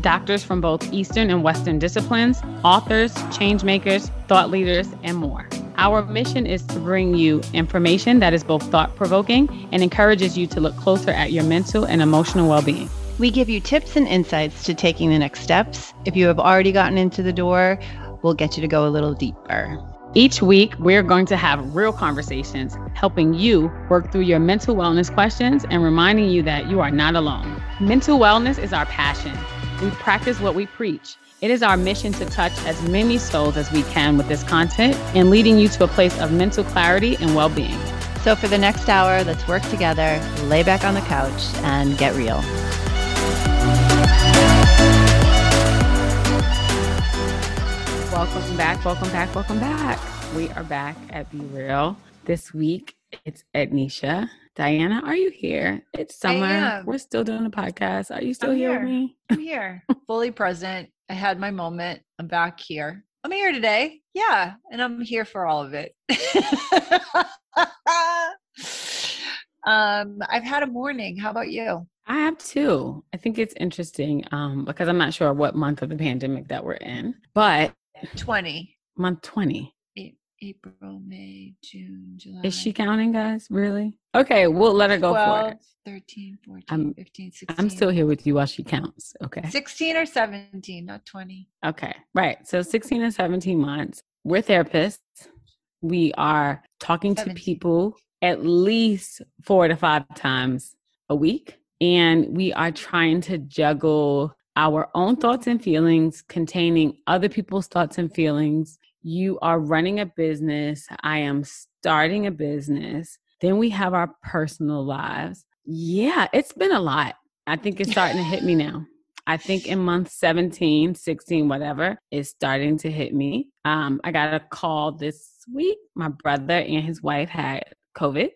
doctors from both Eastern and Western disciplines, authors, change makers, thought leaders, and more. Our mission is to bring you information that is both thought provoking and encourages you to look closer at your mental and emotional well being. We give you tips and insights to taking the next steps. If you have already gotten into the door, we'll get you to go a little deeper. Each week, we're going to have real conversations, helping you work through your mental wellness questions and reminding you that you are not alone. Mental wellness is our passion. We practice what we preach. It is our mission to touch as many souls as we can with this content and leading you to a place of mental clarity and well being. So, for the next hour, let's work together, lay back on the couch, and get real. Welcome back, welcome back, welcome back. We are back at Be Real. This week, it's Ednisha. Diana, are you here? It's summer. We're still doing a podcast. Are you still here. here with me? I'm here, fully present. I had my moment. I'm back here. I'm here today. Yeah. And I'm here for all of it. um, I've had a morning. How about you? I have too. I think it's interesting um, because I'm not sure what month of the pandemic that we're in, but 20. month 20. April, May, June, July. Is she counting, guys? Really? Okay, we'll let her go 12, for it. 13, 14, I'm- 15, 16. I'm still here with you while she counts. Okay. 16 or 17, not 20. Okay. Right. So 16 and 17 months. We're therapists. We are talking to people at least four to five times a week. And we are trying to juggle our own thoughts and feelings containing other people's thoughts and feelings. You are running a business. I am starting a business. Then we have our personal lives. Yeah, it's been a lot. I think it's starting to hit me now. I think in month 17, 16, whatever, is starting to hit me. Um, I got a call this week. My brother and his wife had COVID.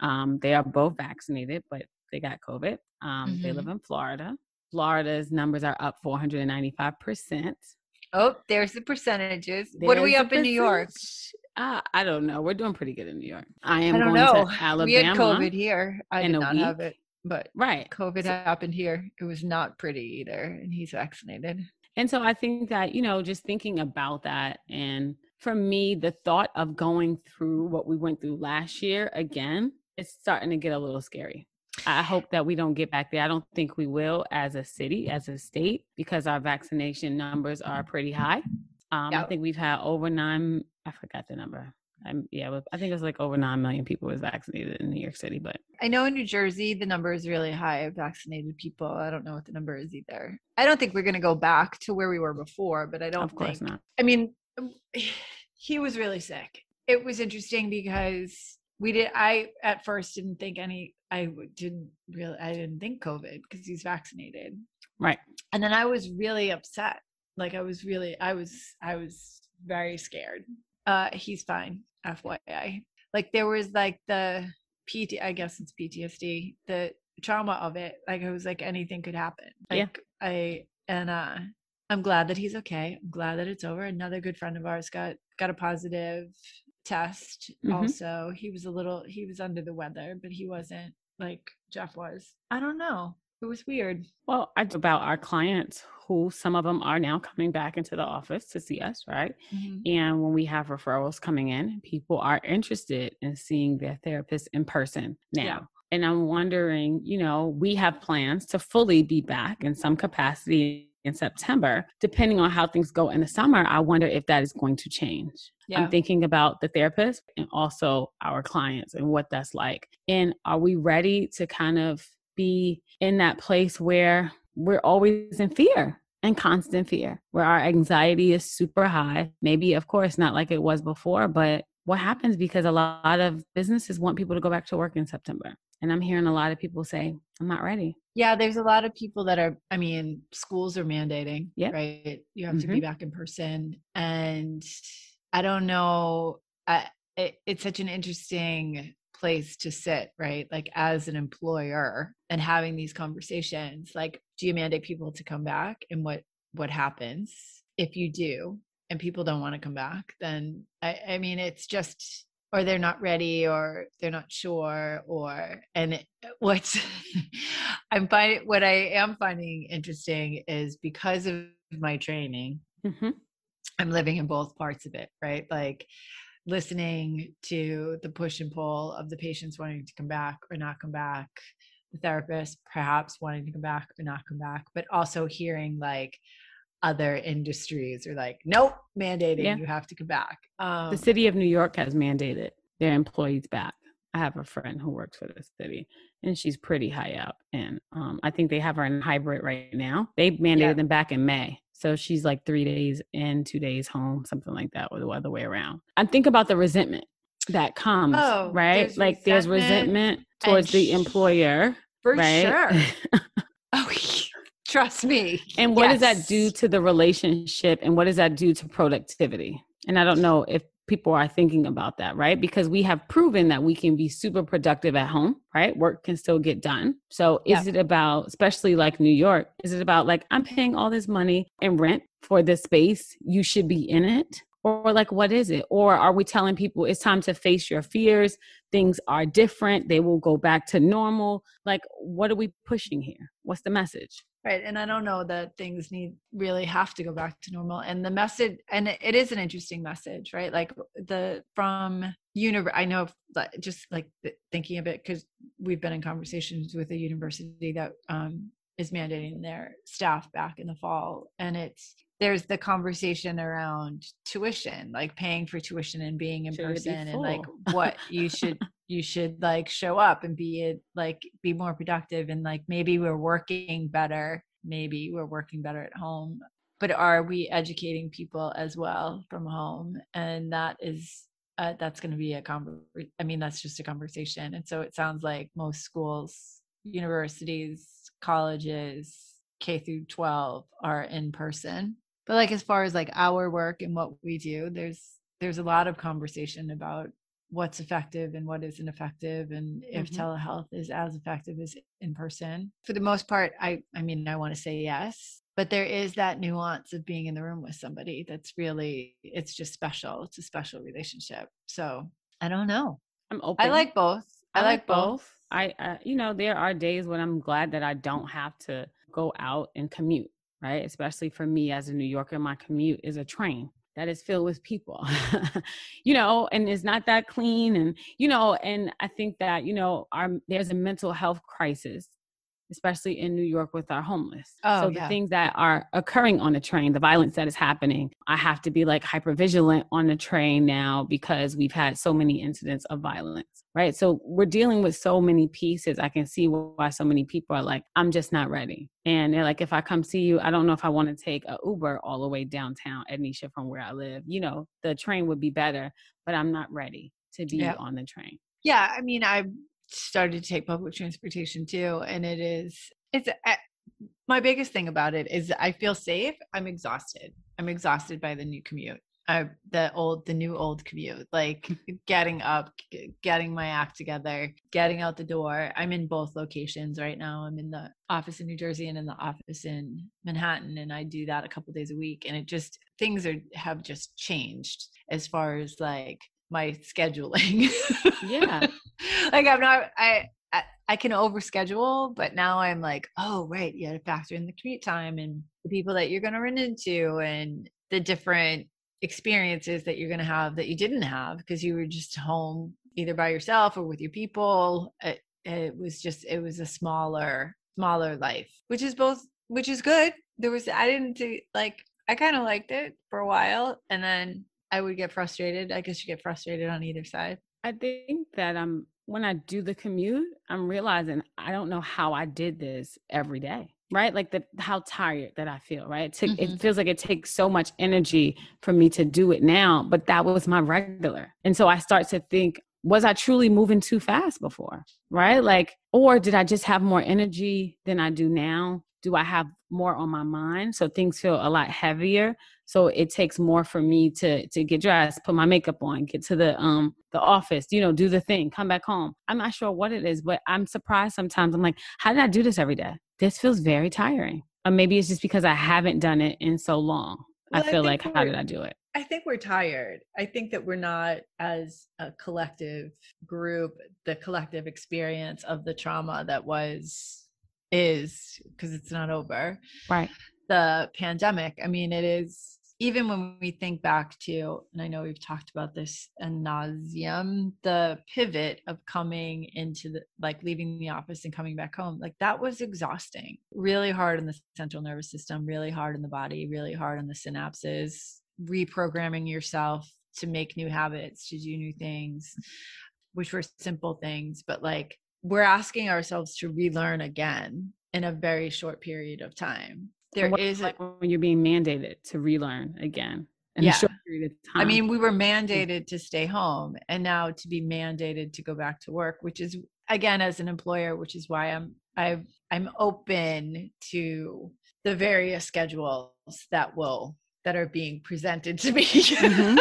Um, they are both vaccinated, but they got COVID. Um, They Mhm. live in Florida. Florida's numbers are up 495%. Oh, there's the percentages. what are we up in New York? Uh, I don't know. We're doing pretty good in New York. I am I going know. to Alabama. We had COVID here. I did not have it, but Right. COVID So- happened here. It was not pretty either, and he's vaccinated. And so I think that, you know, just thinking about that and for me, the thought of going through what we went through last year again, it's starting to get a little scary. I hope that we don't get back there. I don't think we will as a city, as a state, because our vaccination numbers are pretty high. Um, I think we've had over nine, I forgot the number. I'm, yeah, I think it was like over 9 million people was vaccinated in New York City, but I know in New Jersey the number is really high of vaccinated people. I don't know what the number is either. I don't think we're going to go back to where we were before, but I don't of course think. not. I mean, um, he was really sick. It was interesting because we did. I at first didn't think any. I didn't really. I didn't think COVID because he's vaccinated. Right. and then i was really upset like i was really i was i was very scared uh he's fine fyi like there was like the pt i guess it's ptsd the trauma of it like it was like anything could happen like Yeah. i and uh i'm glad that he's okay i'm glad that it's over another good friend of ours got got a positive test Mhm. also he was a little he was under the weather but he wasn't like jeff was i don't know it was weird Well, I about our clients who some of them are now coming back into the office to see us, right? Mhm. And when we have referrals coming in, people are interested in seeing their therapist in person now. Yeah. And I'm wondering, you know, we have plans to fully be back in some capacity in September. Depending on how things go in the summer, I wonder if that is going to change. Yeah. I'm thinking about the therapist and also our clients and what that's like. And are we ready to kind of be in that place where we're always in fear and constant fear, where our anxiety is super high? Maybe, of course, not like it was before, but what happens because a lot of businesses want people to go back to work in September. And I'm hearing a lot of people say, I'm not ready. Yeah, there's a lot of people that are, I mean, schools are mandating, Yep. right? You have to be Mhm. back in person. And I don't know, I, it, it's such an interesting place to sit, right? Like as an employer and having these conversations, like, do you mandate people to come back? And what, what happens if you do and people don't want to come back? Then, I, I mean, it's just, or they're not ready or they're not sure or and it, what's i'm finding what i am finding interesting is because of my training hmm i'm living in both parts of it right? Like listening to the push and pull of the patients wanting to come back or not come back the therapist perhaps wanting to come back or not come back but also hearing like other industries are like nope mandating Yeah. you have to come back um The city of New York has mandated their employees back. I have a friend who works for the city and she's pretty high up. And um, I think they have her in hybrid right now. They mandated Yeah. them back in May. So she's like three days in, two days home, something like that, or the other way around. And think about the resentment that comes, Oh, right? there's like there's resentment resentment towards the employer, for right? sure Oh, trust me. And what does that do to the relationship and what does that do to productivity? And I don't know if people are thinking about that, right? Because we have proven that we can be super productive at home, right? Work can still get done. So is it about, especially like New York, is it about like, I'm paying all this money and rent for this space, you should be in it? Or like, what is it? Or are we telling people it's time to face your fears? Things are different. They will go back to normal. Like, what are we pushing here? What's the message? Right. And I don't know that things need really have to go back to normal. And the message, and it is an interesting message, right? Like the from univer I know just like thinking of it, because we've been in conversations with a university that um, is mandating their staff back in the fall. And it's, there's the conversation around tuition, like paying for tuition and being in Should person and like what you should you should like show up and be it like be more productive and like maybe we're working better maybe we're working better at home but are we educating people as well from home? And that is uh, that's going to be a conver- i mean that's just a conversation. And so it sounds like most schools universities colleges k through 12 are in person. But like as far as like our work and what we do there's there's a lot of conversation about what's effective and what isn't effective and if Mhm. telehealth is as effective as in person for the most part i i mean i want to say yes but there is that nuance of being in the room with somebody that's really it's just special it's a special relationship so i don't know I'm open. i like both i, like both I, uh, you know, there are days when I'm glad that I don't have to go out and commute, right? Especially for me as a New Yorker, my commute is a train that is filled with people, you know, and it's not that clean. And, you know, and I think that, you know, our, there's a mental health crisis, especially in New York with our homeless. Oh, so the yeah. things that are occurring on the train, the violence that is happening, I have to be like hyper vigilant on the train now because we've had so many incidents of violence right? So we're dealing with so many pieces. I can see why so many people are like, I'm just not ready. And they're like, if I come see you, I don't know if I want to take a Uber all the way downtown Ednisha from where I live. You know, the train would be better, but I'm not ready to be Yeah. on the train. yeah i mean i started to take public transportation too and it is it's uh, my biggest thing about it is i feel safe i'm exhausted i'm exhausted by the new commute I, the old the new old commute like getting up g- getting my act together getting out the door i'm in both locations right now i'm in the office in new jersey and in the office in manhattan and i do that a couple days a week and it just things are have just changed as far as like my scheduling Yeah. like i'm not i I, I can overschedule, but now I'm like, oh, right, you got to factor in the commute time and the people that you're going to run into and the different experiences that you're going to have that you didn't have because you were just home either by yourself or with your people. It, it was just, it was a smaller, smaller life, which is both, which is good. There was, I didn't do like, I kind of liked it for a while and then I would get frustrated. I guess you get frustrated on either side. I think that um when I do the commute, I'm realizing I don't know how I did this every day. Right? Like the how tired that I feel, right? It, took, Mhm. it feels like it takes so much energy for me to do it now, but that was my regular. And so I start to think was I truly moving too fast before? Right? Like, or did I just have more energy than I do now? Do I have more on my mind? So things feel a lot heavier. So it takes more for me to to get dressed, put my makeup on, get to the um the office, you know, do the thing, come back home. I'm not sure what it is, but I'm surprised sometimes. I'm like, how did I do this every day? This feels very tiring. Or maybe it's just because I haven't done it in so long. Well, I feel I like, how did I do it? I think we're tired. I think that we're not, as a collective group, the collective experience of the trauma that was, is, because it's not over. Right. The pandemic. I mean, it is, even when we think back to, and I know we've talked about this and nauseum, the pivot of coming into the, like leaving the office and coming back home, like that was exhausting. Really hard on the central nervous system, really hard on the body, really hard on the synapses reprogramming yourself to make new habits, to do new things, which were simple things, but like we're asking ourselves to relearn again in a very short period of time. There is like a, when you're being mandated to relearn again in yeah. a short period of time. I mean, we were mandated to stay home and now to be mandated to go back to work, which is again as an employer, which is why I'm I've I'm open to the various schedules that will that are being presented to me mm-hmm.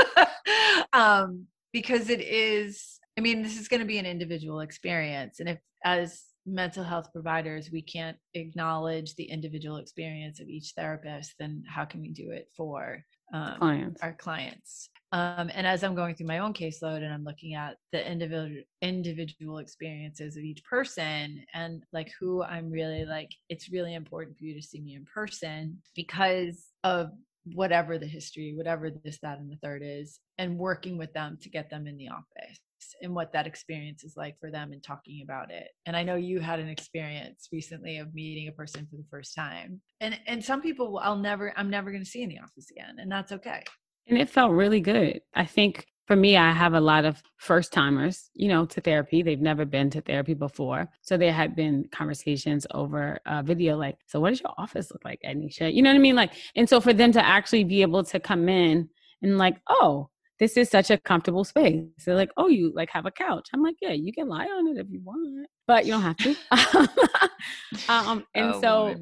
um, because it is i mean this is going to be an individual experience and if as mental health providers we can't acknowledge the individual experience of each therapist then how can we do it for um, clients. our clients um, and as i'm going through my own caseload and i'm looking at the individual individual experiences of each person and like who i'm really like it's really important for you to see me in person because of whatever the history, whatever this, that, and the third is, and working with them to get them in the office and what that experience is like for them and talking about it. And I know you had an experience recently of meeting a person for the first time. And and some people I'll never I'm never going to see in the office again and that's okay. And it felt really good. I think for me, I have a lot of first timers, you know, to therapy. They've never been to therapy before. So there had been conversations over a video like, so what does your office look like, Anisha? You know what I mean? Like, and so for them to actually be able to come in and like, oh, this is such a comfortable space. They're like, oh, you like have a couch. I'm like, yeah, you can lie on it if you want, but you don't have to. um, and oh, so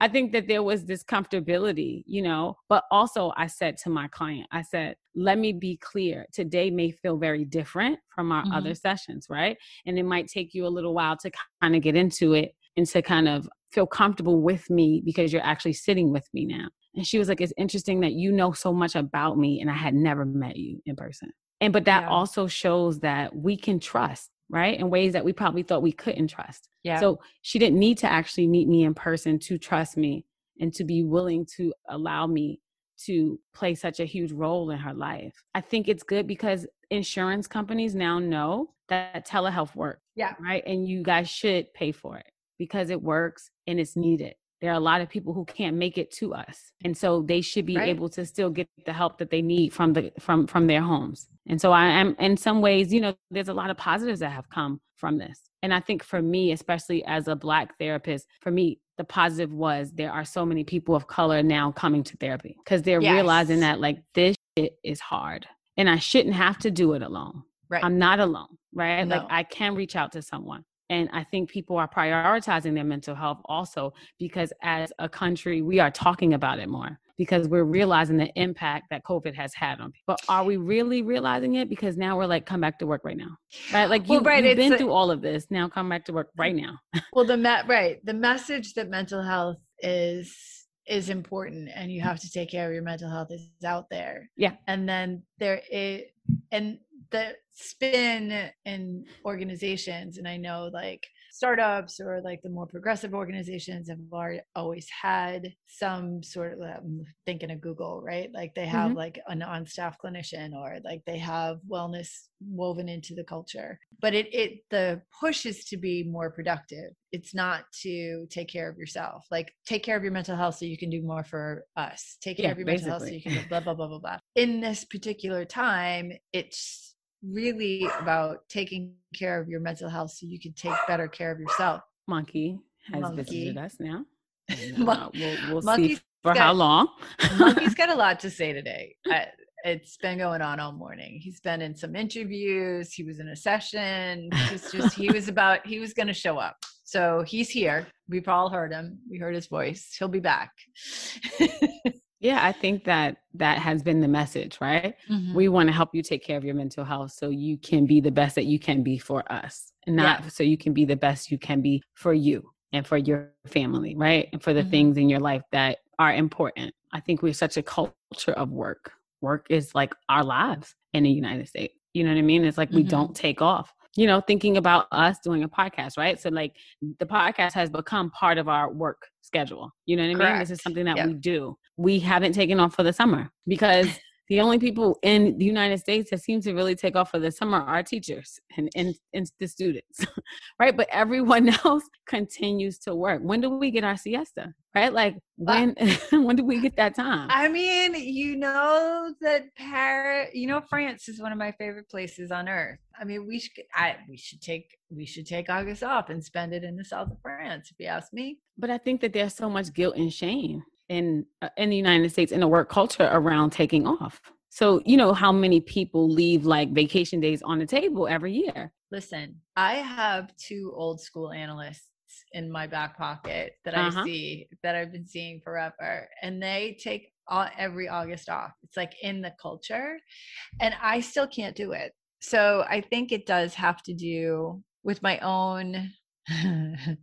I think that there was this comfortability, you know, but also I said to my client, I said, let me be clear. Today may feel very different from our mm-hmm. other sessions, right? And it might take you a little while to kind of get into it and to kind of feel comfortable with me because you're actually sitting with me now. And she was like, It's interesting that you know so much about me and I had never met you in person. And but that yeah. also shows that we can trust, right? In ways that we probably thought we couldn't trust. Yeah. So she didn't need to actually meet me in person to trust me and to be willing to allow me to play such a huge role in her life. I think it's good because insurance companies now know that telehealth works. Yeah. Right. And you guys should pay for it because it works and it's needed there are a lot of people who can't make it to us and so they should be right. able to still get the help that they need from the from from their homes and so i am in some ways you know there's a lot of positives that have come from this and i think for me especially as a black therapist for me the positive was there are so many people of color now coming to therapy because they're yes. realizing that like this shit is hard and i shouldn't have to do it alone right i'm not alone right no. like i can reach out to someone and I think people are prioritizing their mental health also because as a country, we are talking about it more because we're realizing the impact that COVID has had on people. But are we really realizing it? Because now we're like, come back to work right now, right? Like you, well, right, you've been a, through all of this. Now come back to work right now. well, the me- right, the message that mental health is is important, and you have to take care of your mental health is out there. Yeah, and then there is, and the spin in organizations and i know like startups or like the more progressive organizations have already always had some sort of um, thinking of google right? Like they have mm-hmm. like an on-staff clinician or like they have wellness woven into the culture. But it it the push is to be more productive. It's not to take care of yourself. Like take care of your mental health so you can do more for us. Take care yeah, of your basically. mental health so you can do blah blah blah blah blah. In this particular time it's really about taking care of your mental health so you can take better care of yourself. Monkey has Monkey. visited us now. And, uh, we'll, we'll see for got, how long. Monkey's got a lot to say today. I, it's been going on all morning. He's been in some interviews. He was in a session. He's just he was about he was going to show up. So he's here. We've all heard him. We heard his voice. He'll be back. yeah, I think that that has been the message, right? Mm-hmm. We want to help you take care of your mental health so you can be the best that you can be for us, not yeah. so you can be the best you can be for you and for your family, right? And for the mm-hmm. things in your life that are important. I think we're such a culture of work. Work is like our lives in the United States. You know what I mean? It's like mm-hmm. we don't take off. You know, thinking about us doing a podcast, right? So, like, the podcast has become part of our work schedule. You know what I mean? This is something that yep. we do. We haven't taken off for the summer because the only people in the United States that seem to really take off for the summer are teachers and, and, and the students, right? But everyone else continues to work. When do we get our siesta, right? Like when when do we get that time? I mean, you know that Paris, you know, France is one of my favorite places on earth. I mean, we should I we should take we should take August off and spend it in the south of France, if you ask me. But I think that there's so much guilt and shame in uh, in the United States in the work culture around taking off. So, you know how many people leave like vacation days on the table every year. Listen, I have two old school analysts in my back pocket that uh-huh. I see that I've been seeing forever and they take all, every August off. It's like in the culture and I still can't do it. So, I think it does have to do with my own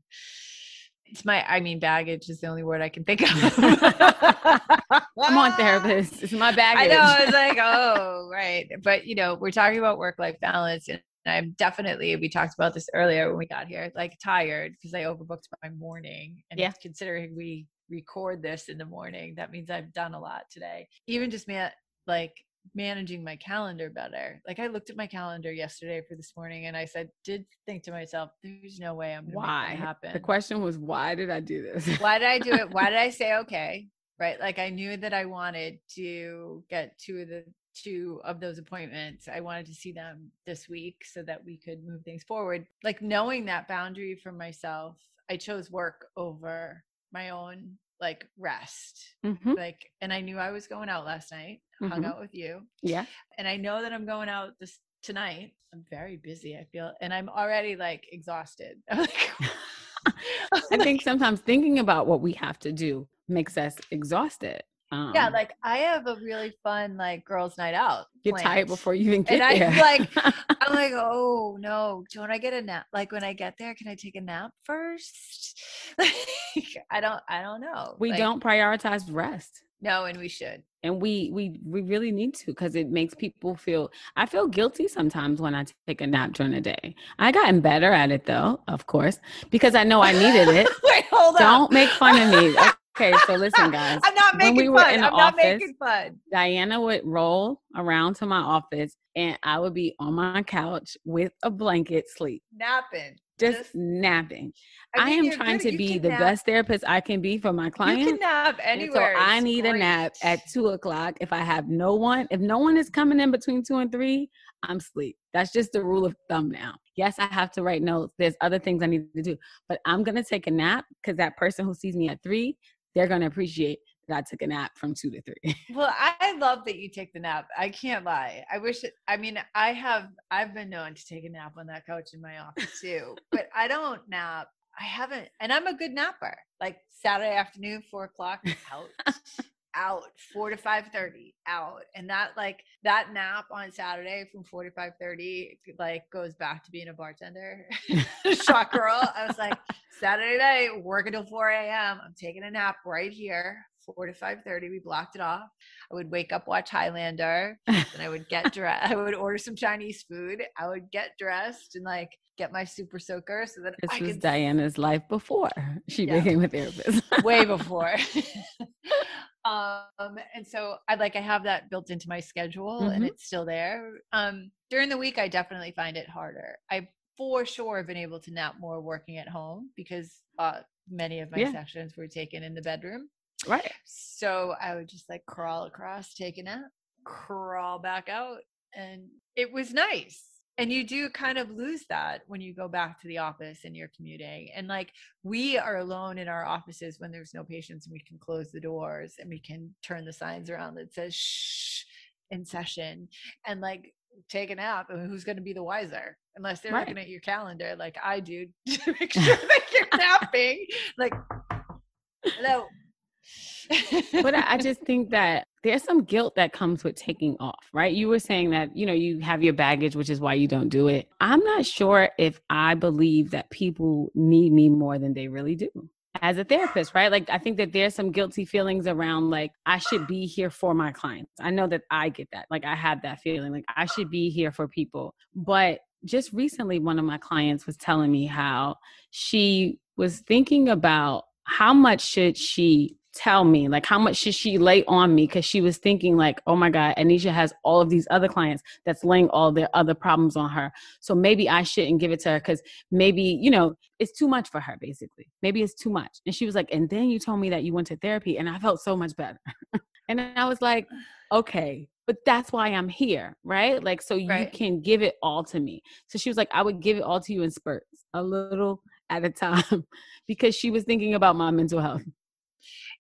it's my i mean baggage is the only word i can think of. I'm on therapist. It's my baggage i know it's like oh right. But you know we're talking about work life balance and i'm definitely we talked about this earlier when we got here like tired because i overbooked my morning and yeah. considering we record this in the morning that means i've done a lot today. Even just me like managing my calendar better. Like I looked at my calendar yesterday for this morning and I said, did think to myself, there's no way I'm gonna why? make that happen. The question was, why did I do this? why did I do it? Why did I say okay? Right. Like I knew that I wanted to get two of the two of those appointments. I wanted to see them this week so that we could move things forward. Like knowing that boundary for myself, I chose work over my own like rest. Mm-hmm. Like, and I knew I was going out last night, mm-hmm. hung out with you. Yeah. And I know that I'm going out this tonight. I'm very busy, I feel, and I'm already like exhausted. I think sometimes thinking about what we have to do makes us exhausted. Um, yeah, like I have a really fun like girls' night out. Get tired before you even get and there. I'm like, I'm like, oh no, don't I get a nap? Like when I get there, can I take a nap first? like, I don't, I don't know. We like, don't prioritize rest. No, and we should. And we we we really need to because it makes people feel. I feel guilty sometimes when I take a nap during the day. I gotten better at it though, of course, because I know I needed it. Wait, hold on. Don't make fun of me. Okay, so listen, guys. I'm not making we fun. I'm office, not making fun. Diana would roll around to my office and I would be on my couch with a blanket sleep. Napping. Just, just napping. I, mean, I am trying good. to be the nap. best therapist I can be for my client. You can nap anywhere. So I need great. a nap at two o'clock. If I have no one, if no one is coming in between two and three, I'm sleep. That's just the rule of thumb now. Yes, I have to write notes. There's other things I need to do, but I'm gonna take a nap because that person who sees me at three, they're going to appreciate that I took a nap from two to three. well, I love that you take the nap. I can't lie. I wish it, I mean, I have, I've been known to take a nap on that couch in my office too, but I don't nap. I haven't, and I'm a good napper. Like Saturday afternoon, four o'clock, out out 4 to 5 30 out and that like that nap on saturday from 4 to 5 30 like goes back to being a bartender shot girl i was like saturday night work until 4 a.m i'm taking a nap right here 4 to 5 30 we blocked it off i would wake up watch highlander and i would get dressed i would order some chinese food i would get dressed and like get my super soaker so that this I was could... Diana's life before she yeah. became a therapist. Way before. um and so i like i have that built into my schedule mm-hmm. and it's still there. Um during the week i definitely find it harder. I for sure have been able to nap more working at home because uh many of my yeah. sessions were taken in the bedroom. Right. So i would just like crawl across take a nap crawl back out and it was nice and you do kind of lose that when you go back to the office and you're commuting and like we are alone in our offices when there's no patients and we can close the doors and we can turn the signs around that says shh in session and like take a nap and who's going to be the wiser unless they're Right. looking at your calendar like i do to make sure that you're napping like hello but I I just think that there's some guilt that comes with taking off, right? You were saying that, you know, you have your baggage, which is why you don't do it. I'm not sure if I believe that people need me more than they really do as a therapist, right? Like, I think that there's some guilty feelings around, like, I should be here for my clients. I know that I get that. Like, I have that feeling, like, I should be here for people. But just recently, one of my clients was telling me how she was thinking about how much should she tell me like how much should she lay on me? Because she was thinking like oh my god anisha has all of these other clients that's laying all their other problems on her. So maybe i shouldn't give it to her because maybe you know it's too much for her basically. Maybe it's too much. And she was like and then you told me that you went to therapy and i felt so much better. And then i was like okay but that's why i'm here right? Like so you Right. can give it all to me. So she was like i would give it all to you in spurts a little at a time because she was thinking about my mental health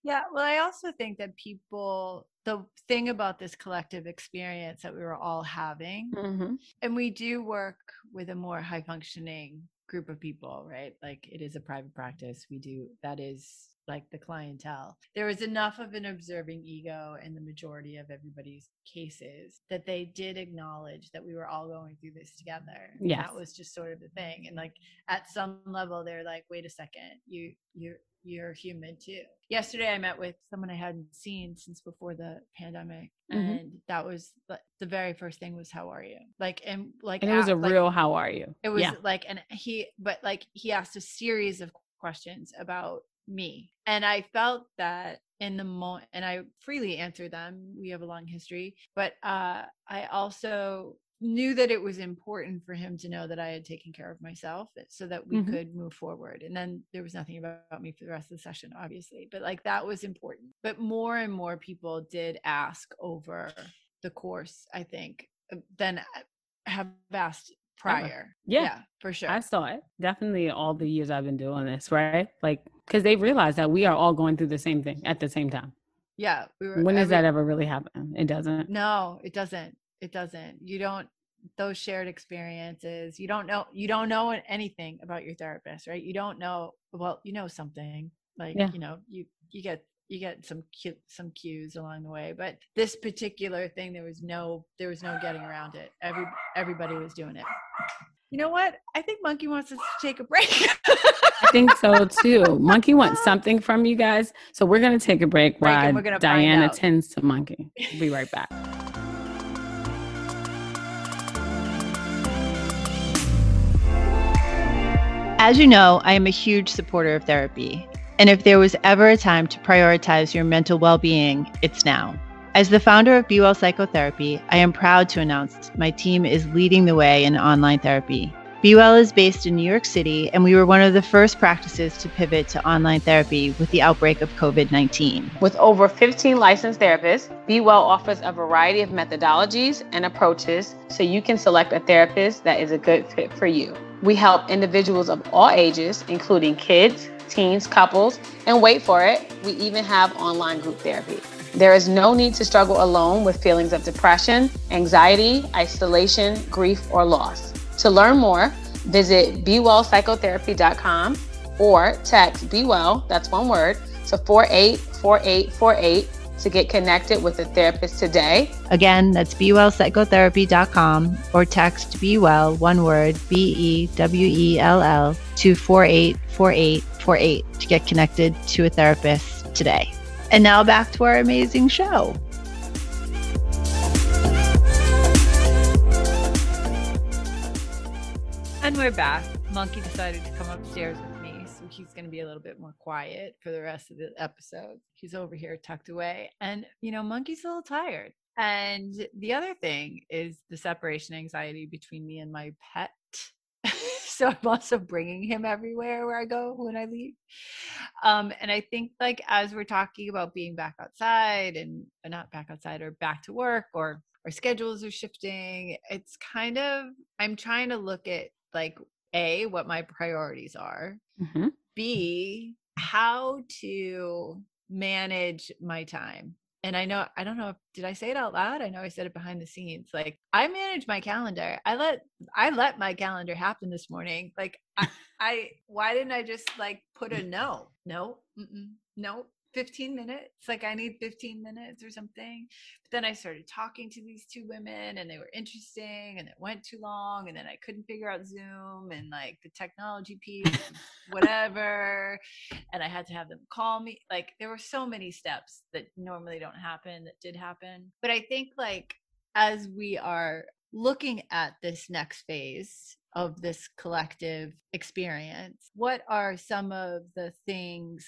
Yeah, well, I also think that people, the thing about this collective experience that we were all having, mm-hmm. and we do work with a more high functioning group of people, right? Like it is a private practice. We do, that is like the clientele. There was enough of an observing ego in the majority of everybody's cases that they did acknowledge that we were all going through this together. Yeah. That was just sort of the thing. And like at some level, they're like, wait a second, you, you, you're human too. Yesterday, I met with someone I hadn't seen since before the pandemic, Mhm. and that was the, the very first thing was, "How are you?" Like, and like, and it was a- a like, real how are you It was yeah like, and he, but like, he asked a series of questions about me, and I felt that in the moment, and I freely answered them. We have a long history, but uh, I also knew that it was important for him to know that I had taken care of myself eh, so that we Mhm. could move forward. And then there was nothing about me for the rest of the session, obviously, but like that was important. But more and more people did ask over the course, I think, uh, than have asked prior. Yeah. for sure. i saw it definitely all the years i've been doing this right like because they realize that we are all going through the same thing at the same time yeah. We were, when does every- that ever really happen it doesn't No, it doesn't. It doesn't. You don't those shared experiences. You don't know you don't know anything about your therapist, right? You don't know well, you know something. Like, Yeah. you know, you you get you get some cu- some cues along the way, but this particular thing there was no there was no getting around it. Every everybody was doing it. You know what? I think Monkey wants us to take a break. i think so too monkey wants something from you guys so we're gonna take a break Break, while we're gonna diana tends to monkey we'll be right back As you know, I am a huge supporter of therapy. And if there was ever a time to prioritize your mental well being, it's now. As the founder of Be Well Psychotherapy, I am proud to announce my team is leading the way in online therapy. Be Well is based in New York City, and we were one of the first practices to pivot to online therapy with the outbreak of COVID 19. With over 15 licensed therapists, Be Well offers a variety of methodologies and approaches so you can select a therapist that is a good fit for you. We help individuals of all ages, including kids, teens, couples, and wait for it, we even have online group therapy. There is no need to struggle alone with feelings of depression, anxiety, isolation, grief, or loss. To learn more, visit bewellpsychotherapy.com or text Be Well, that's one word, to 484848 to get connected with a therapist today. Again, that's bewellpsychotherapy.com or text Be Well, one word, B E W E L L, to 484848 to get connected to a therapist today. And now back to our amazing show. And we're back. Monkey decided to come upstairs be a little bit more quiet for the rest of the episode. He's over here tucked away. And, you know, Monkey's a little tired. And the other thing is the separation anxiety between me and my pet. so I'm also bringing him everywhere where I go when I leave. Um, and I think, like, as we're talking about being back outside and uh, not back outside or back to work or our schedules are shifting, it's kind of, I'm trying to look at like a what my priorities are b how to manage my time and I know I don't know if did I say it out loud? I know I said it behind the scenes. Like I manage my calendar. I let I let my calendar happen this morning. Like I, I why didn't I just like put a no? No, no, 15 minutes like i need 15 minutes or something. But then i started talking to these two women and they were interesting and it went too long and then i couldn't figure out zoom and like the technology piece and whatever. And i had to have them call me. Like there were so many steps that normally don't happen that did happen. But i think like as we are looking at this next phase of this collective experience what are some of the things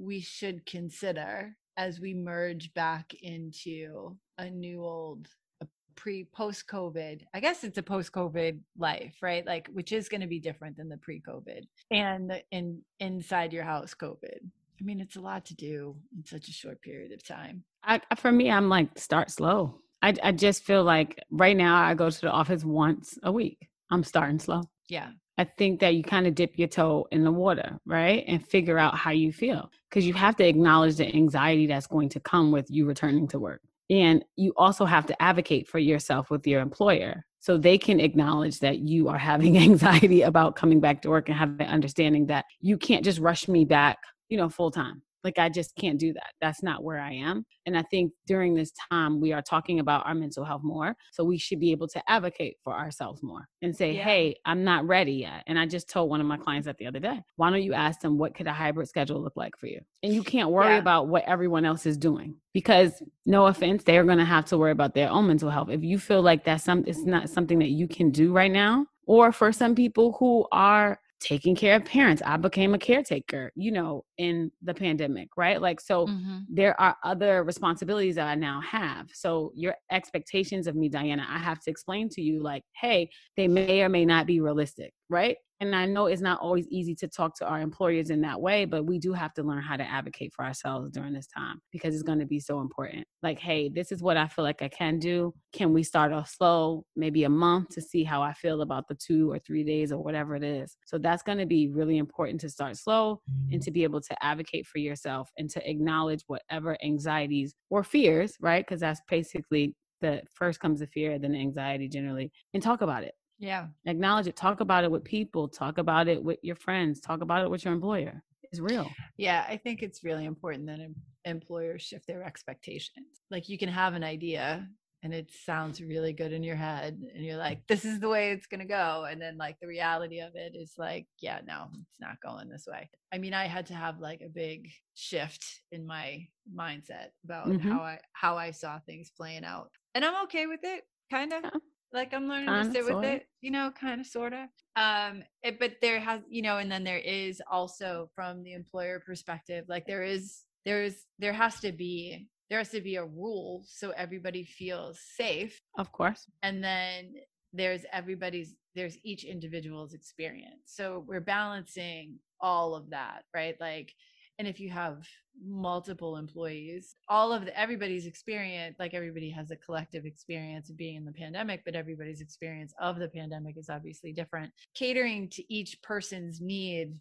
we should consider as we merge back into a new old a pre post covid i guess it's a post covid life right? Like which is going to be different than the pre covid and the in inside your house covid. I mean it's a lot to do in such a short period of time. I, for me i'm like start slow. I, I just feel like right now i go to the office once a week. I'm starting slow. Yeah I think that you kind of dip your toe in the water, right? And figure out how you feel because you have to acknowledge the anxiety that's going to come with you returning to work. And you also have to advocate for yourself with your employer so they can acknowledge that you are having anxiety about coming back to work and have the understanding that you can't just rush me back, you know, full time. Like, I just can't do that. That's not where I am. And I think during this time, we are talking about our mental health more. So we should be able to advocate for ourselves more and say, yeah. hey, I'm not ready yet. And I just told one of my clients that the other day, why don't you ask them, what could a hybrid schedule look like for you? And you can't worry yeah. about what everyone else is doing because no offense, they're going to have to worry about their own mental health. If you feel like that's some, it's not something that you can do right now, or for some people who are taking care of parents. I became a caretaker, you know, in the pandemic, right? Like, so mm-hmm. there are other responsibilities that I now have. So, your expectations of me, Diana, I have to explain to you, like, hey, they may or may not be realistic, right? and I know it's not always easy to talk to our employers in that way, but we do have to learn how to advocate for ourselves during this time because it's going to be so important. Like, hey, this is what I feel like I can do. Can we start off slow, maybe a month to see how I feel about the two or three days or whatever it is? So that's going to be really important to start slow and to be able to advocate for yourself and to acknowledge whatever anxieties or fears, right? Because that's basically the first comes the fear, then the anxiety generally, and talk about it yeah. Acknowledge it. Talk about it with people. Talk about it with your friends. Talk about it with your employer. It's real. Yeah, I think it's really important that employers shift their expectations. Like you can have an idea and it sounds really good in your head and you're like this is the way it's going to go and then like the reality of it is like yeah no it's not going this way i mean i had to have like a big shift in my mindset about mm-hmm. how i how i saw things playing out and i'm okay with it kind of yeah like i'm learning kind to sit with it you know kind of sort of um it, but there has you know and then there is also from the employer perspective like there is there is there has to be there has to be a rule so everybody feels safe. Of course. And then there's everybody's there's each individual's experience. So we're balancing all of that right? Like and if you have multiple employees all of the, everybody's experience like everybody has a collective experience of being in the pandemic but everybody's experience of the pandemic is obviously different catering to each person's need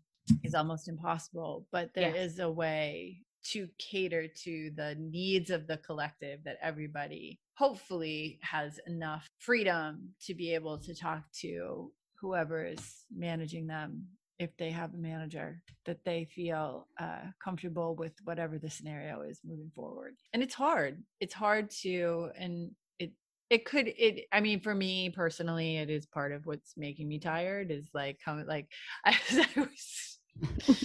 is almost impossible but there yes. is a way to cater to the needs of the collective that everybody hopefully has enough freedom to be able to talk to whoever is managing them if they have a manager that they feel uh, comfortable with whatever the scenario is moving forward. And it's hard. It's hard to and it it could it i mean for me personally it is part of what's making me tired is like how like I, I was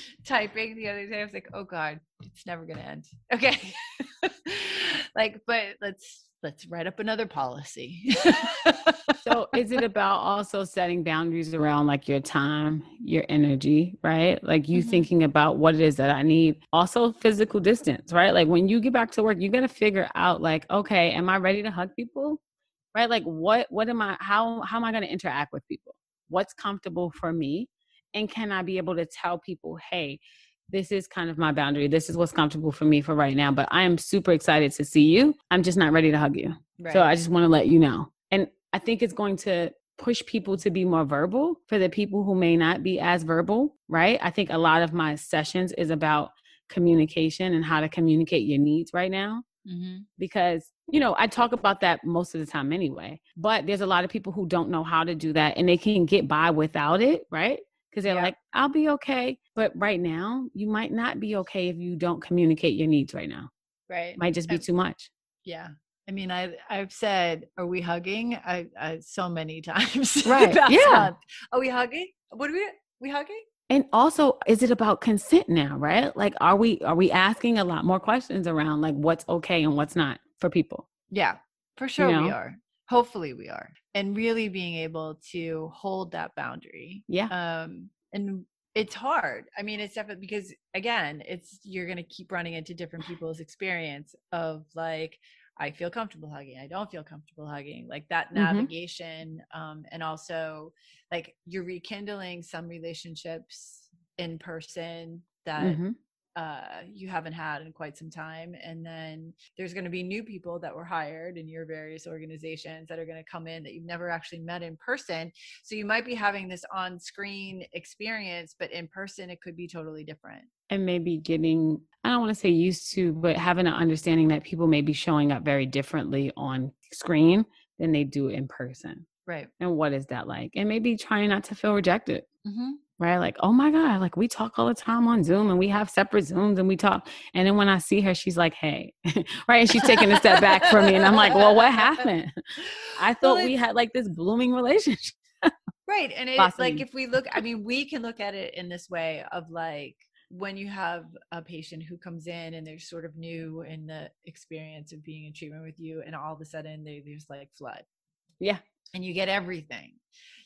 typing the other day i was like oh god it's never gonna end. Okay. Like but let's let's write up another policy. So is it about also setting boundaries around like your time your energy right? Like you mm-hmm. thinking about what it is that i need. Also physical distance right? Like when you get back to work you got to figure out like okay am i ready to hug people? Right? Like what what am i how how am i going to interact with people? What's comfortable for me? And can i be able to tell people hey this is kind of my boundary. This is what's comfortable for me for right now. But I am super excited to see you. I'm just not ready to hug you. Right. So I just want to let you know. And I think it's going to push people to be more verbal for the people who may not be as verbal, right? I think a lot of my sessions is about communication and how to communicate your needs right now. Mm-hmm. because you know i talk about that most of the time anyway but there's a lot of people who don't know how to do that and they can get by without it right because they're Yeah. like i'll be okay but right now you might not be okay if you don't communicate your needs right now Right. it might just be too much Yeah. I mean, I I've said, "Are we hugging?" I, I so many times. Right, yeah. month. Are we hugging? What are we? We hugging? and also is it about consent now right like are we are we asking a lot more questions around like what's okay and what's not for people Yeah, for sure we know? are. Hopefully we are. And really being able to hold that boundary. yeah Um and it's hard. I mean, it's definitely because again, it's you're going to keep running into different people's experience of like I feel comfortable hugging. I don't feel comfortable hugging. Like that Mhm. navigation um and also like you're rekindling some relationships in person that Mhm. Uh, you haven't had in quite some time. And then there's going to be new people that were hired in your various organizations that are going to come in that you've never actually met in person. So you might be having this on screen experience, but in person, it could be totally different. and maybe getting i don't want to say used to but having an understanding that people may be showing up very differently on screen than they do in person Right. and what is that like and maybe trying not to feel rejected Mm-hmm. Right like oh my god like we talk all the time on zoom and we have separate zooms and we talk and then when i see her she's like hey right and she's taking a step back from me and i'm like well what happened i thought we had like this blooming relationship Right. And it's like if we look, I mean, we can look at it in this way of like when you have a patient who comes in and they're sort of new in the experience of being in treatment with you, and all of a sudden they there's like flood. Yeah. And you get everything.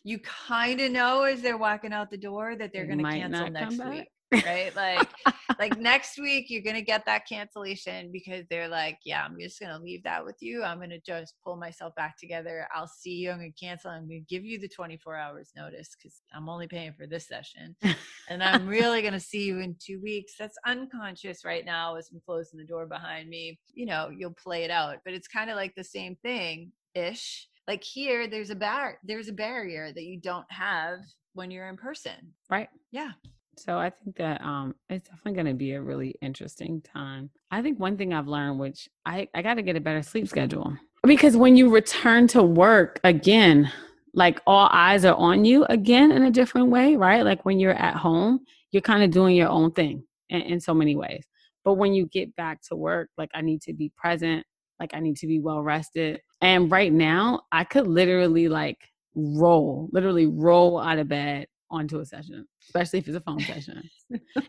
You kind of know as they're walking out the door that they're going to cancel next week. Right. Like, like next week you're gonna get that cancellation because they're like, yeah, I'm just gonna leave that with you. I'm gonna just pull myself back together. I'll see you. I'm gonna cancel. I'm gonna give you the 24 hours notice because I'm only paying for this session, and I'm really gonna see you in two weeks. That's unconscious right now as I'm closing the door behind me. You know, you'll play it out, but it's kind of like the same thing ish. Like here, there's a bar, there's a barrier that you don't have when you're in person. right Yeah. So I think that um it's definitely going to be a really interesting time. I think one thing I've learned which I I got to get a better sleep schedule. Because when you return to work again, like all eyes are on you again in a different way, right? Like when you're at home, you're kind of doing your own thing in, in so many ways. But when you get back to work, like I need to be present, like I need to be well rested. And right now, I could literally like roll, literally roll out of bed onto a session, especially if it's a phone session.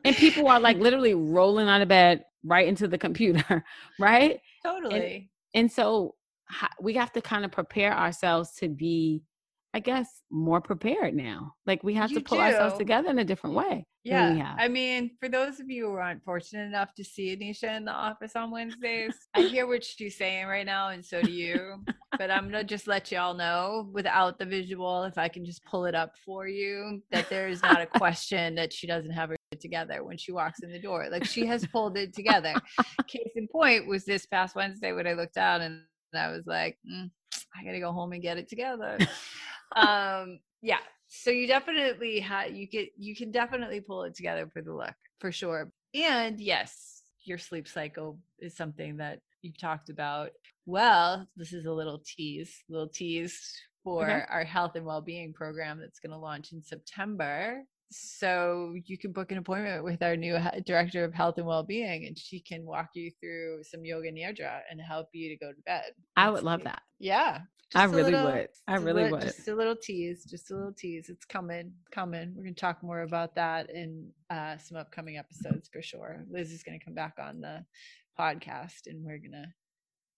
and people are like literally rolling out of bed right into the computer, right? Totally. And so we have to kind of prepare ourselves to be, I guess, more prepared now. Like we have You to pull ourselves together in a different way. than we Yeah. have. I mean, for those of you who aren't fortunate enough to see Ednisha in the office on Wednesdays, I hear what she's saying right now, and so do you. but I'm going to just let y'all know without the visual, if I can just pull it up for you, that there is not a question that she doesn't have her together when she walks in the door. Like she has pulled it together. Case in point was this past Wednesday when I looked out and I was like, "Mm, I got to go home and get it together. um yeah so you definitely have you get you can definitely pull it together for the look for sure and yes your sleep cycle is something that you've talked about well this is a little tease little tease for Okay. our health and well-being program that's going to launch in september so you can book an appointment with our new director of health and well-being and she can walk you through some yoga nidra and help you to go to bed I would love that. yeah I just a really little- would. I really lit- would. Just a little tease, just a little tease. It's coming, coming. We're gonna talk more about that in uh, some upcoming episodes for sure. Liz is gonna come back on the podcast, and we're gonna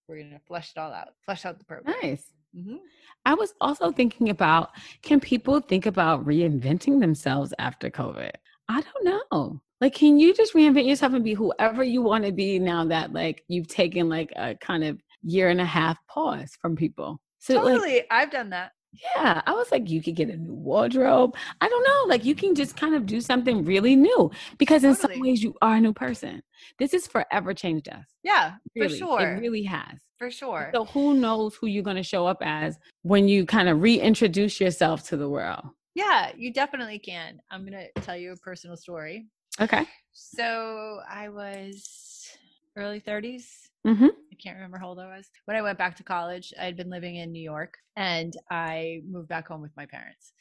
we're gonna flesh it all out, flesh out the program. Nice. Hmm I was also thinking about can people think about reinventing themselves after COVID? I don't know. Like, can you just reinvent yourself and be whoever you want to be now that like you've taken like a kind of year and a half pause from people? So like Totally, I've done that. Yeah, I was like, you could get a new wardrobe. I don't know. Like, you can just kind of do something really new because, in some ways, you are a new person. This has forever changed us. Yeah, Really. for sure, It really has. for sure. So, who knows who you're going to show up as when you kind of reintroduce yourself to the world? yeah, you definitely can. I'm gonna tell you a personal story. Okay. So I was early 30s, Mm-hmm. I can't remember how old I was. When I went back to college, I had been living in New York and I moved back home with my parents.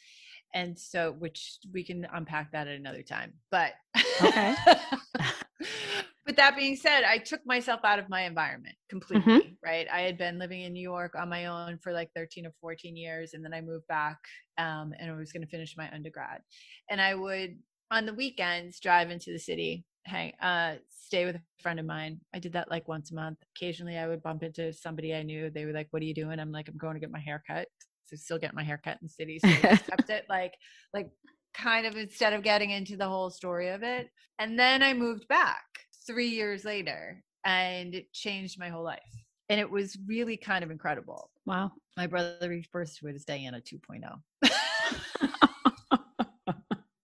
And so, which we can unpack that at another time. But, Okay. but that being said, I took myself out of my environment completely, right? I had been living in New York on my own for like 13 or 14 years. And then I moved back um, and I was going to finish my undergrad. And I would, on the weekends, drive into the city hang uh stay with a friend of mine. I did that like once a month. Occasionally i would bump into somebody i knew. They were like what are you doing? I'm like i'm going to get my hair cut. So still get my hair cut in the city so I kept it like like kind of instead of getting into the whole story of it. And then i moved back three years later and it changed my whole life. And it was really kind of incredible. Wow. my brother refers to it as diana 2.0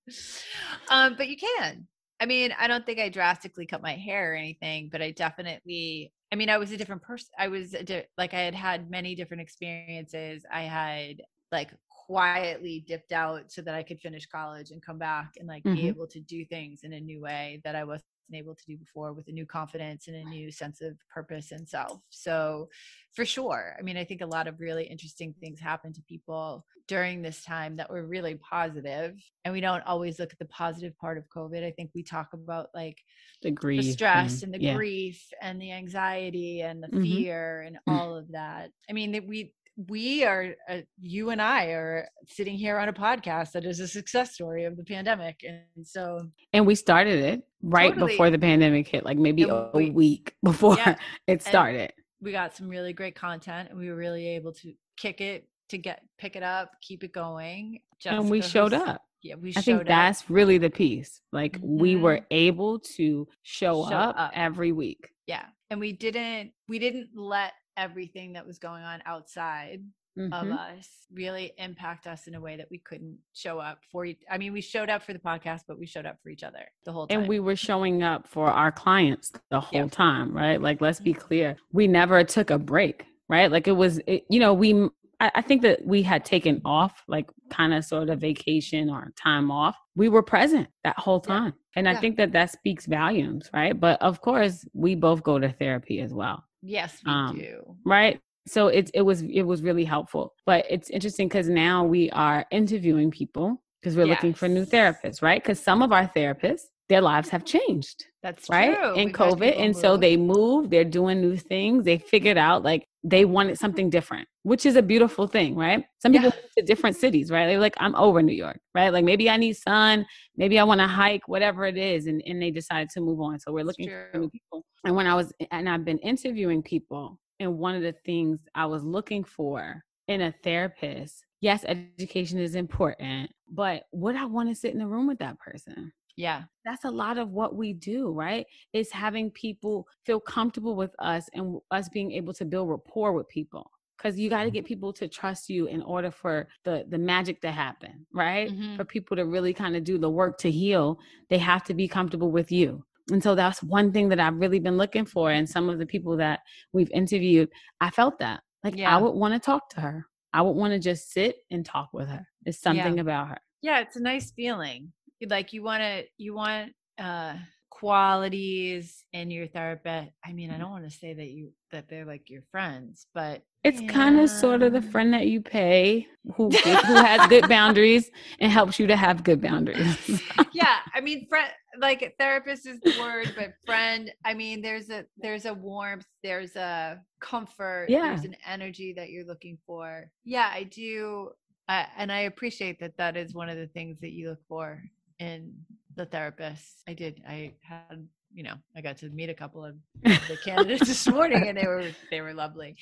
um, but you can. I mean, I don't think I drastically cut my hair or anything, but I definitely. I mean, I was a different person. I was a di- like I had had many different experiences. I had like quietly dipped out so that I could finish college and come back and like Mhm. be able to do things in a new way that I wasn't able to do before with a new confidence and a new sense of purpose and self. So, for sure. I mean, I think a lot of really interesting things happen to people during this time that were really positive, and we don't always look at the positive part of COVID. I think we talk about like The grief. the stress and the yeah. grief and the anxiety and the Mhm. fear and all of that. I mean, that we we are uh, you and I are sitting here on a podcast that is a success story of the pandemic, and so And we started it right Totally. before the pandemic hit, like maybe And a we- week before Yeah. it started. we got some really great content, and we were really able to kick it to get pick it up, keep it going. and we showed up. Yeah, we I think up. that's really the piece. Like we were Mhm. able to show, Show up, up. every week. yeah, and we didn't we didn't let everything that was going on outside of Mhm. us really impact us in a way that we couldn't show up for I mean we showed up for the podcast but we showed up for each other the whole time. And we were showing up for our clients the whole Yeah. time, right? Like, let's be Mhm. clear. We never took a break, right? Like, it was, it, you know, we, I, I think that we had taken off, like, kind of sort of vacation or time off. We were present that whole Yeah. time. And I think that that speaks volumes, right? But of course, we both go to therapy as well. Yes, we um, do. right? So it's it was it was really helpful. But it's interesting because now we are interviewing people because we're looking for new therapists right? Because some of our therapists their lives have changed That's right? true. in We've covid and so they moved they're doing new things they figured out like they wanted mm-hmm. something different which is a beautiful thing right? Some people Yeah. move to different cities right? They're like i'm over new york right? Like maybe i need sun maybe i want to hike whatever it is and, and they decided to move on. So we're looking for new people. And when i was and i've been interviewing people and one of the things i was looking for in a therapist yes education is important but would i want to sit in a room with that person yeah. that's a lot of what we do, right? Is having people feel comfortable with us and us being able to build rapport with people. Because you got to get people to trust you in order for the the magic to happen, right? Mhm. For people to really kind of do the work to heal, they have to be comfortable with you. And so that's one thing that I've really been looking for. And some of the people that we've interviewed, I felt that. Like Yeah. I would want to talk to her. I would want to just sit and talk with her. It's something about her. Yeah, it's a nice feeling. Like you want to you want uh qualities in your therapist. I mean, I don't want to say that you that they're like your friends, but It's kind of sort of the friend that you pay who who has good boundaries and helps you to have good boundaries. yeah i mean friend like therapist is the word but friend i mean there's a there's a warmth there's a comfort Yeah. there's an energy that you're looking for yeah i do uh, and i appreciate that that is one of the things that you look for in the therapist i did i had you know i got to meet a couple of the candidates this morning and they were they were lovely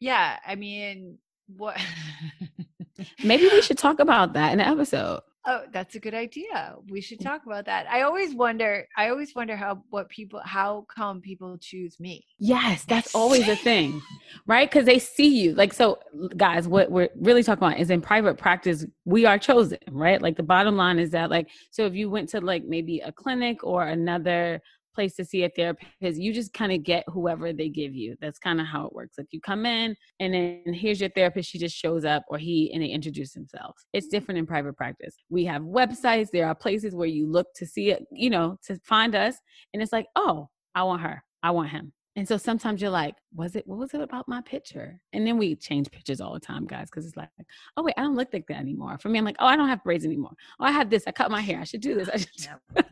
yeah i mean what Maybe we should talk about that in an episode. Oh, that's a good idea. We should mm. talk about that. I always wonder, I always wonder how what people how come people choose me? Yes, that's always a thing, right? Because they see you. Like, so, guys, what we're really talking about is in private practice, we are chosen, right? Like, the bottom line is that, like, so if you went to like maybe a clinic or another place to see a therapist, you just kind of get whoever they give you. That's kind of how it works. Like, you come in and then here's your therapist, she just shows up or he and they introduce themselves. It's mm-hmm. different in private practice. We have websites, there are places where you look to see it, you know, to find us. And it's like, oh, I want her, I want him And so sometimes you're like, was it, what was it about my picture? And then we change pictures all the time, guys, because it's like, oh, wait, I don't look like that anymore. For me, I'm like, oh, I don't have braids anymore. Oh, I have this. I cut my hair. I should do this. I ah, should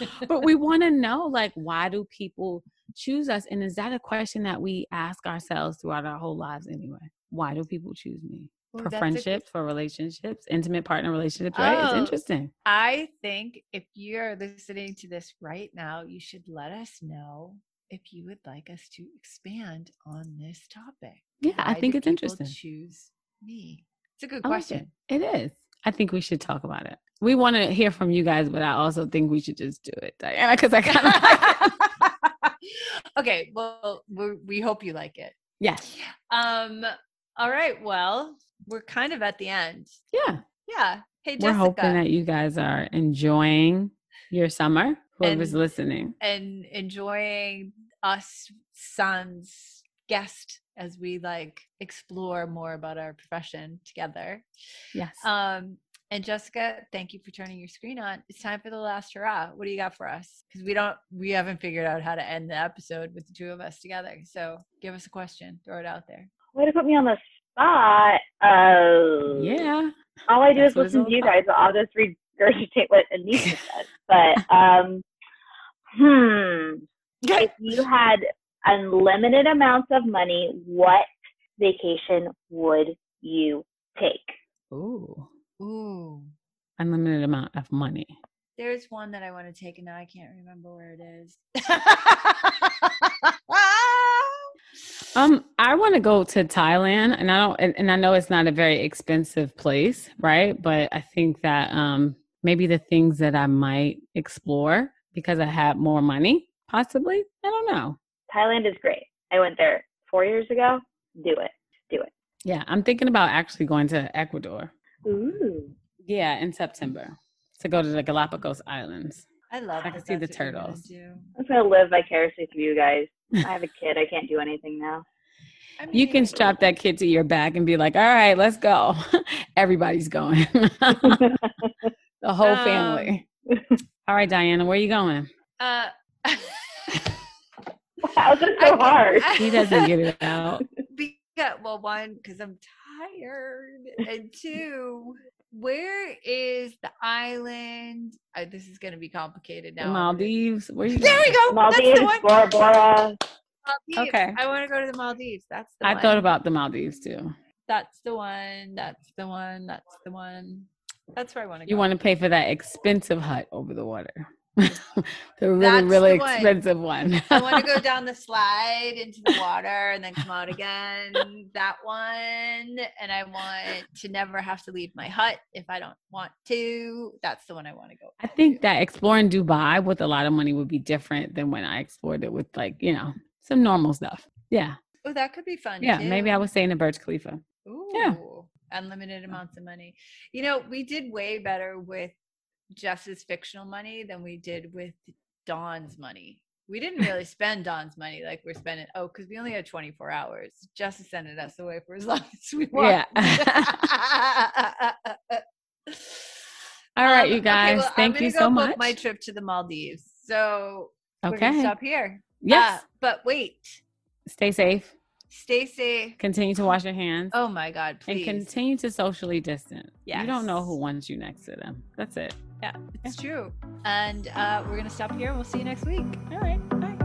do but we want to know, like, why do people choose us? And is that a question that we ask ourselves throughout our whole lives anyway? Why do people choose me? Ooh, for that's a- friendships, for relationships, intimate partner relationships, right? It's Oh. interesting. I think if you're listening to this right now, you should let us know if you would like us to expand on this topic. Yeah, I think it's interesting. Choose me. It's a good I like question. it. It is. I think we should talk about it. We want to hear from you guys, but I also think we should just do it, Diana, because I kind of okay, well, we we hope you like it. yes, Um. All right. Well, we're kind of at the end. yeah. Yeah. Hey, Jessica. We're hoping that you guys are enjoying your summer. Whoever's And- listening, and enjoying us sons guest as we like explore more about our profession together. yes. Um. And Jessica, thank you for turning your screen on. It's time for the last hurrah. What do you got for us? Because we don't, we haven't figured out how to end the episode with the two of us together. So give us a question. Throw it out there. Way to put me on the spot. Uh, yeah. All I do That's is listen to you about. guys. So I'll just regurgitate what Anita said. But um, hmm, if you had unlimited amounts of money, what vacation would you take? Ooh. Ooh. Unlimited amount of money. There's one that I want to take and now I can't remember where it is. Um, I want to go to Thailand, and I don't, and, and I know it's not a very expensive place, right? But I think that um, maybe the things that I might explore because I have more money, possibly. I don't know. Thailand is great. I went there four years ago. Do it. Do it. Yeah, I'm thinking about actually going to Ecuador. Ooh. Yeah, in September to go to the Galapagos Islands. I love I can see the that's what you're gonna turtles. I'm gonna live vicariously through you guys. I have a kid. I can't do anything now. I You can strap that kid to your back and be like, "All right, let's go." Everybody's going. the whole Um, family. All right, Diana, where are you going? Uh, How is it so can- hard? He doesn't get it out. because well, one because I'm tired, and two, where is the island? Uh, this is going to be complicated now. I'm Maldives. Where you? There we going? go. Maldives, That's the one. Bora Bora. Maldives. Okay. I want to go to the Maldives. That's the I one. thought about the Maldives too. That's the one. That's the one. That's the one. That's where I want to go. You want to pay for that expensive hut over the water. the really, That's really the one. expensive one. I want to go down the slide into the water and then come out again. That one. And I want to never have to leave my hut if I don't want to. That's the one I want to go. I think that exploring Dubai with a lot of money would be different than when I explored it with like, you know, some normal stuff. Yeah. Oh, that could be fun. Yeah. Maybe I was staying in Burj Khalifa. Ooh, Yeah. Unlimited amounts of money. You know, we did way better with Jess's fictional money than we did with Dawn's money. We didn't really spend Dawn's money like we're spending. Oh, because we only had 24 hours. Jess is sending us away for as long as we want. Yeah. All right, Um, you okay, guys. well, I'm thank you so book much. My trip to the Maldives. So okay. stop here. Yes. Uh, but wait, Stay safe. Stay safe. Continue to wash your hands. Oh my God, please. and continue to socially distance. You don't know who wants you next to them. That's it. Yeah, it's true. And uh, we're gonna stop here. And we'll see you next week. All right. Bye.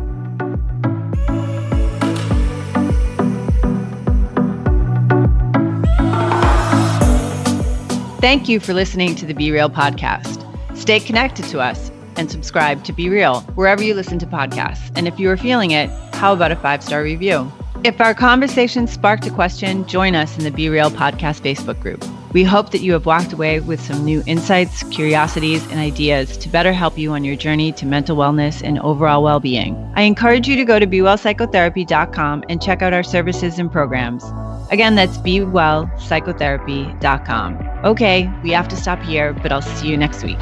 Thank you for listening to the Be Real podcast. Stay connected to us and subscribe to Be Real wherever you listen to podcasts. And if you are feeling it, how about a five star review? If our conversation sparked a question, join us in the Be Real podcast Facebook group. We hope that you have walked away with some new insights, curiosities, and ideas to better help you on your journey to mental wellness and overall well being. I encourage you to go to BeWellPsychotherapy.com and check out our services and programs. Again, that's BeWellPsychotherapy.com. Okay, we have to stop here, but I'll see you next week.